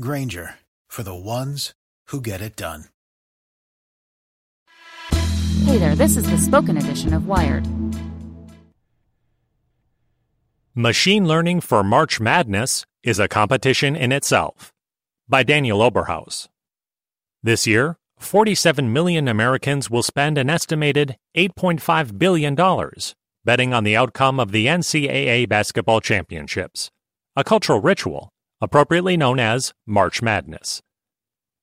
Grainger for the ones who get it done. Hey there, this is the spoken edition of Wired. Machine Learning for March Madness is a competition in itself. By Daniel Oberhaus. This year, 47 million Americans will spend an estimated $8.5 billion betting on the outcome of the NCAA basketball championships, a cultural ritual appropriately known as March Madness.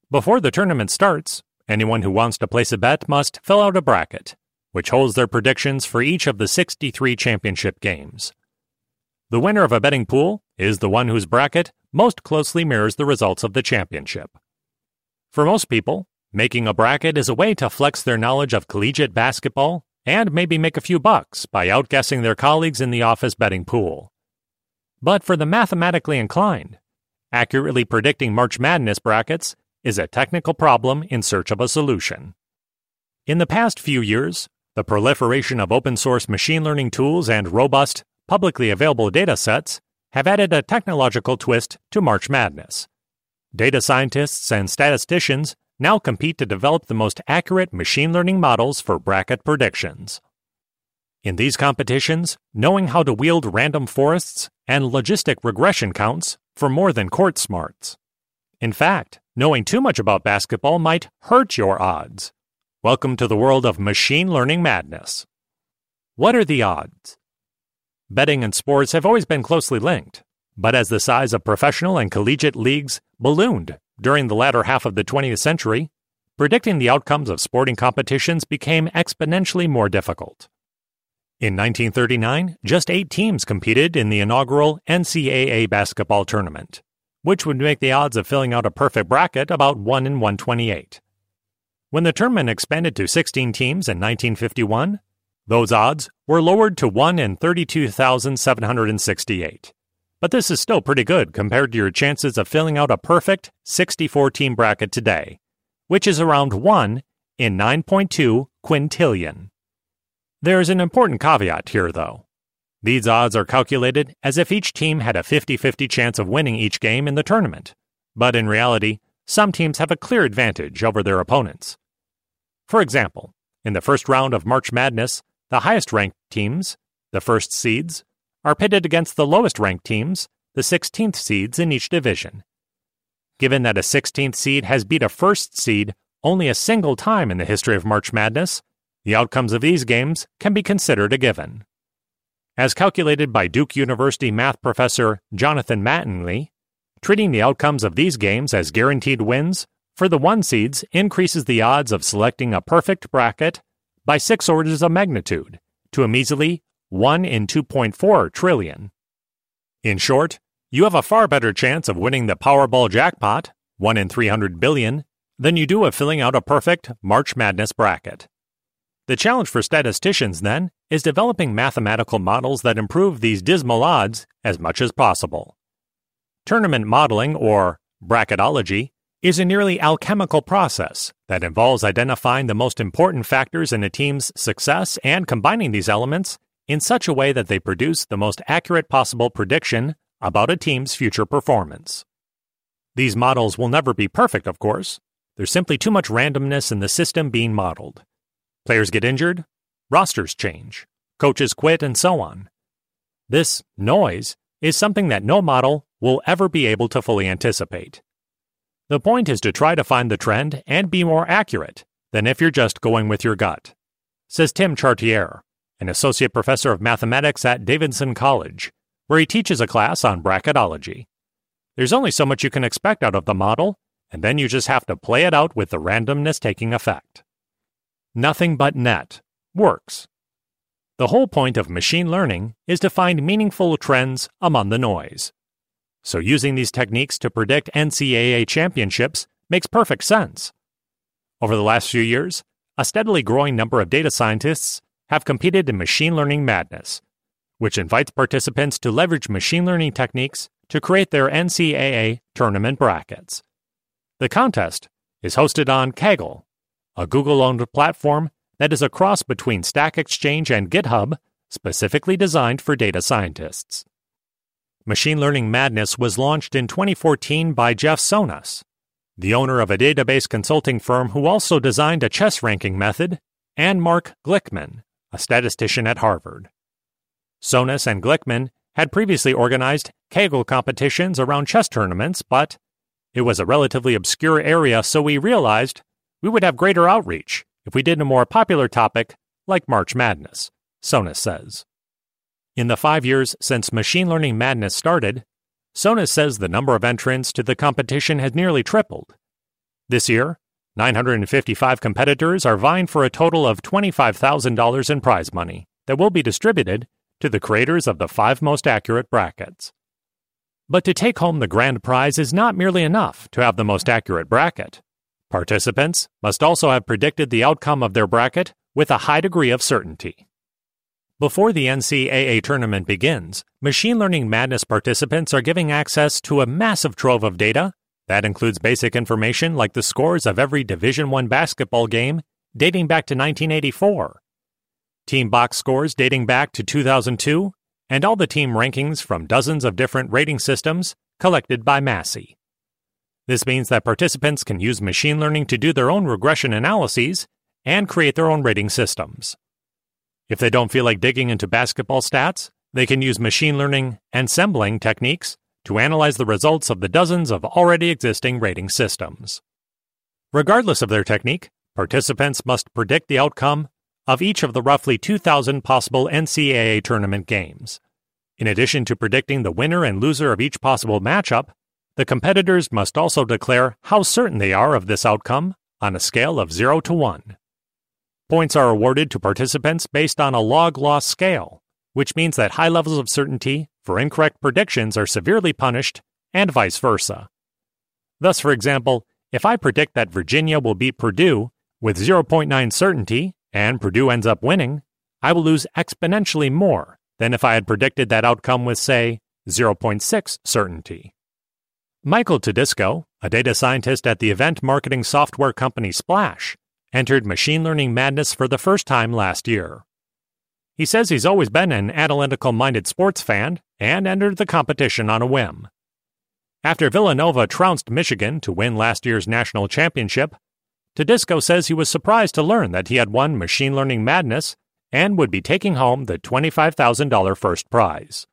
Before the tournament starts, anyone who wants to place a bet must fill out a bracket, which holds their predictions for each of the 63 championship games. The winner of a betting pool is the one whose bracket most closely mirrors the results of the championship. For most people, making a bracket is a way to flex their knowledge of collegiate basketball and maybe make a few bucks by outguessing their colleagues in the office betting pool. But for the mathematically inclined, accurately predicting March Madness brackets is a technical problem in search of a solution. In the past few years, the proliferation of open source machine learning tools and robust, publicly available data sets have added a technological twist to March Madness. Data scientists and statisticians now compete to develop the most accurate machine learning models for bracket predictions. In these competitions, knowing how to wield random forests and logistic regression counts for more than court smarts. In fact, knowing too much about basketball might hurt your odds. Welcome to the world of machine learning madness. What are the odds? Betting and sports have always been closely linked, but as the size of professional and collegiate leagues ballooned during the latter half of the 20th century, predicting the outcomes of sporting competitions became exponentially more difficult. In 1939, just eight teams competed in the inaugural NCAA basketball tournament, which would make the odds of filling out a perfect bracket about 1 in 128. When the tournament expanded to 16 teams in 1951, those odds were lowered to 1 in 32,768 but this is still pretty good compared to your chances of filling out a perfect 64 team bracket today, which is around 1 in 9.2 quintillion. There's an important caveat here, though. These odds are calculated as if each team had a 50 50 chance of winning each game in the tournament, but in reality, some teams have a clear advantage over their opponents. For example, in the first round of March Madness, the highest ranked teams, the first seeds, are pitted against the lowest ranked teams, the 16th seeds in each division. Given that a 16th seed has beat a first seed only a single time in the history of March Madness, the outcomes of these games can be considered a given. As calculated by Duke University math professor Jonathan Mattingly, treating the outcomes of these games as guaranteed wins for the one seeds increases the odds of selecting a perfect bracket by six orders of magnitude to a measly 1 in 2.4 trillion. In short, you have a far better chance of winning the Powerball jackpot, 1 in 300 billion, than you do of filling out a perfect March Madness bracket. The challenge for statisticians, then, is developing mathematical models that improve these dismal odds as much as possible. Tournament modeling, or bracketology, is a nearly alchemical process that involves identifying the most important factors in a team's success and combining these elements in such a way that they produce the most accurate possible prediction about a team's future performance. These models will never be perfect, of course, there's simply too much randomness in the system being modeled. Players get injured, rosters change, coaches quit, and so on. This noise is something that no model will ever be able to fully anticipate. The point is to try to find the trend and be more accurate than if you're just going with your gut, says Tim Chartier, an associate professor of mathematics at Davidson College, where he teaches a class on bracketology. There's only so much you can expect out of the model, and then you just have to play it out with the randomness taking effect. Nothing but net works. The whole point of machine learning is to find meaningful trends among the noise. So, using these techniques to predict NCAA championships makes perfect sense. Over the last few years, a steadily growing number of data scientists have competed in Machine Learning Madness, which invites participants to leverage machine learning techniques to create their NCAA tournament brackets. The contest is hosted on Kaggle, a Google owned platform that is a cross between Stack Exchange and GitHub, specifically designed for data scientists. Machine Learning Madness was launched in 2014 by Jeff Sonas, the owner of a database consulting firm who also designed a chess ranking method, and Mark Glickman, a statistician at Harvard. Sonas and Glickman had previously organized Kaggle competitions around chess tournaments, but it was a relatively obscure area, so we realized we would have greater outreach if we did a more popular topic like March Madness, Sonas says. In the five years since Machine Learning Madness started, Sonas says the number of entrants to the competition has nearly tripled. This year, 955 competitors are vying for a total of $25,000 in prize money that will be distributed to the creators of the five most accurate brackets. But to take home the grand prize is not merely enough to have the most accurate bracket. Participants must also have predicted the outcome of their bracket with a high degree of certainty. Before the NCAA tournament begins, Machine Learning Madness participants are giving access to a massive trove of data that includes basic information like the scores of every Division I basketball game dating back to 1984, team box scores dating back to 2002, and all the team rankings from dozens of different rating systems collected by Massey. This means that participants can use machine learning to do their own regression analyses and create their own rating systems. If they don't feel like digging into basketball stats, they can use machine learning and ensembling techniques to analyze the results of the dozens of already existing rating systems. Regardless of their technique, participants must predict the outcome of each of the roughly 2,000 possible NCAA tournament games. In addition to predicting the winner and loser of each possible matchup, the competitors must also declare how certain they are of this outcome on a scale of 0 to 1. Points are awarded to participants based on a log loss scale, which means that high levels of certainty for incorrect predictions are severely punished, and vice versa. Thus, for example, if I predict that Virginia will beat Purdue with 0.9 certainty and Purdue ends up winning, I will lose exponentially more than if I had predicted that outcome with, say, 0.6 certainty. Michael Tedisco, a data scientist at the event marketing software company Splash, entered machine learning madness for the first time last year. He says he's always been an analytical minded sports fan and entered the competition on a whim. After Villanova trounced Michigan to win last year's national championship, Tedisco says he was surprised to learn that he had won Machine Learning Madness and would be taking home the $25,000 first prize.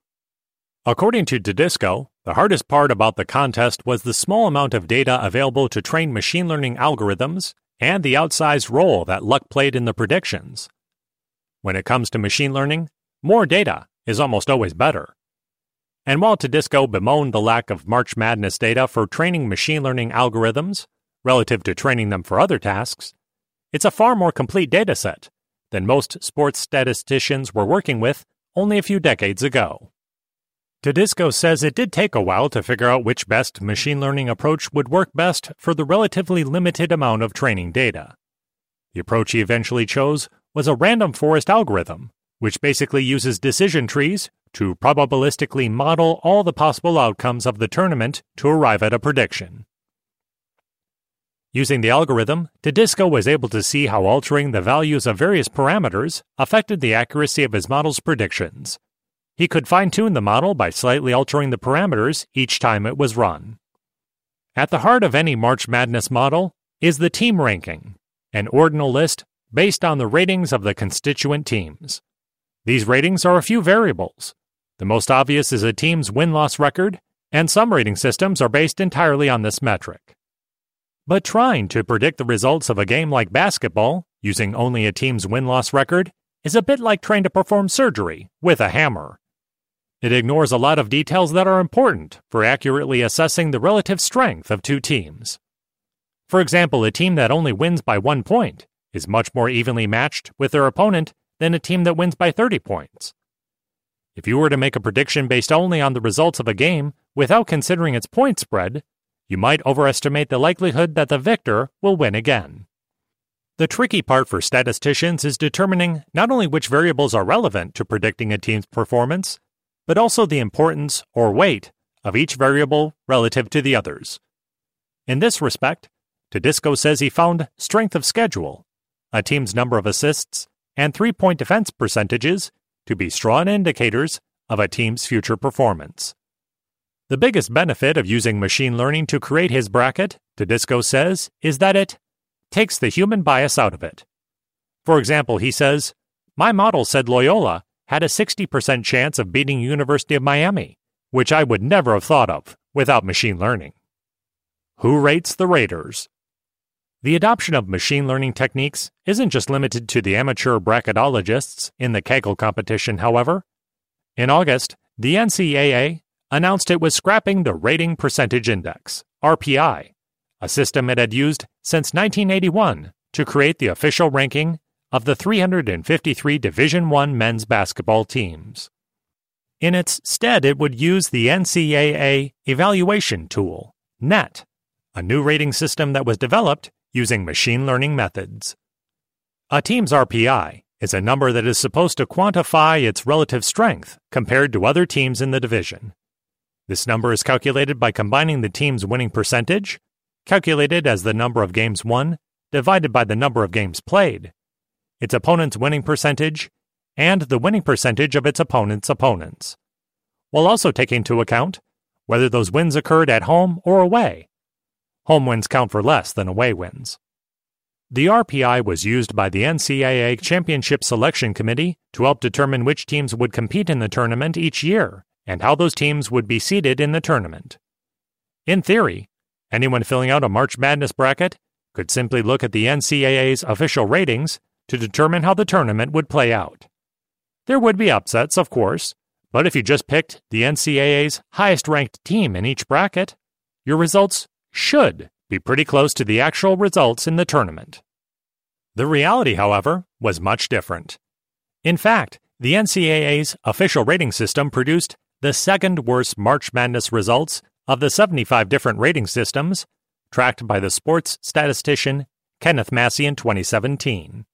According to Tedisco, the hardest part about the contest was the small amount of data available to train machine learning algorithms and the outsized role that luck played in the predictions. When it comes to machine learning, more data is almost always better. And while Tedisco bemoaned the lack of March Madness data for training machine learning algorithms relative to training them for other tasks, it's a far more complete dataset than most sports statisticians were working with only a few decades ago. Tedisco says it did take a while to figure out which best machine learning approach would work best for the relatively limited amount of training data. The approach he eventually chose was a random forest algorithm, which basically uses decision trees to probabilistically model all the possible outcomes of the tournament to arrive at a prediction. Using the algorithm, Tedisco was able to see how altering the values of various parameters affected the accuracy of his model's predictions, he could fine tune the model by slightly altering the parameters each time it was run. At the heart of any March Madness model is the team ranking, an ordinal list based on the ratings of the constituent teams. These ratings are a few variables. The most obvious is a team's win loss record, and some rating systems are based entirely on this metric. But trying to predict the results of a game like basketball using only a team's win loss record is a bit like trying to perform surgery with a hammer. It ignores a lot of details that are important for accurately assessing the relative strength of two teams. For example, a team that only wins by one point is much more evenly matched with their opponent than a team that wins by 30 points. If you were to make a prediction based only on the results of a game without considering its point spread, you might overestimate the likelihood that the victor will win again. The tricky part for statisticians is determining not only which variables are relevant to predicting a team's performance, but also the importance or weight of each variable relative to the others. In this respect, Tedisco says he found strength of schedule, a team's number of assists, and three point defense percentages to be strong indicators of a team's future performance. The biggest benefit of using machine learning to create his bracket, Tedisco says, is that it takes the human bias out of it. For example, he says, My model said Loyola had a 60% chance of beating University of Miami, which I would never have thought of without machine learning. Who rates the raters? The adoption of machine learning techniques isn't just limited to the amateur bracketologists in the Kaggle competition, however. In August, the NCAA announced it was scrapping the Rating Percentage Index, RPI, a system it had used since 1981 to create the official ranking of the 353 Division I men's basketball teams. In its stead, it would use the NCAA evaluation tool, NET, a new rating system that was developed using machine learning methods. A team's RPI is a number that is supposed to quantify its relative strength compared to other teams in the division. This number is calculated by combining the team's winning percentage, calculated as the number of games won, divided by the number of games played, its opponent's winning percentage, and the winning percentage of its opponent's opponents, while also taking into account whether those wins occurred at home or away. Home wins count for less than away wins. The RPI was used by the NCAA Championship Selection Committee to help determine which teams would compete in the tournament each year and how those teams would be seeded in the tournament. In theory, anyone filling out a March Madness bracket could simply look at the NCAA's official ratings to determine how the tournament would play out. There would be upsets, of course, but if you just picked the NCAA's highest ranked team in each bracket, your results should be pretty close to the actual results in the tournament. The reality, however, was much different. In fact, the NCAA's official rating system produced the second worst March Madness results of the 75 different rating systems tracked by the sports statistician Kenneth Massey in 2017.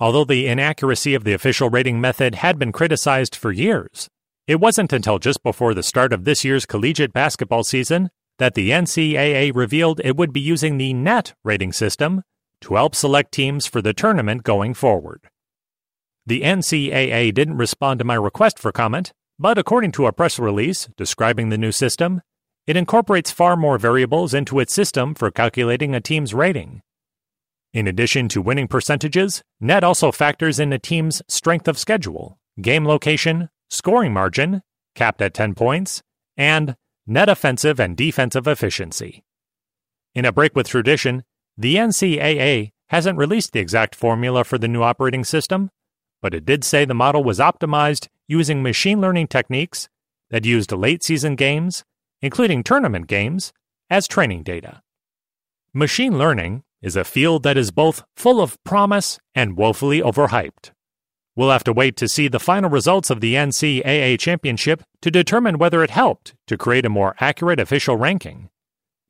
Although the inaccuracy of the official rating method had been criticized for years, it wasn't until just before the start of this year's collegiate basketball season that the NCAA revealed it would be using the NET rating system to help select teams for the tournament going forward. The NCAA didn't respond to my request for comment, but according to a press release describing the new system, it incorporates far more variables into its system for calculating a team's rating. In addition to winning percentages, NET also factors in a team's strength of schedule, game location, scoring margin, capped at 10 points, and net offensive and defensive efficiency. In a break with tradition, the NCAA hasn't released the exact formula for the new operating system, but it did say the model was optimized using machine learning techniques that used late season games, including tournament games, as training data. Machine learning is a field that is both full of promise and woefully overhyped. We'll have to wait to see the final results of the NCAA championship to determine whether it helped to create a more accurate official ranking.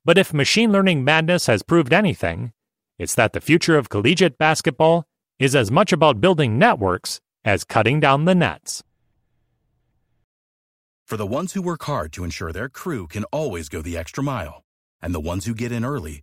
But if machine learning madness has proved anything, it's that the future of collegiate basketball is as much about building networks as cutting down the nets. For the ones who work hard to ensure their crew can always go the extra mile, and the ones who get in early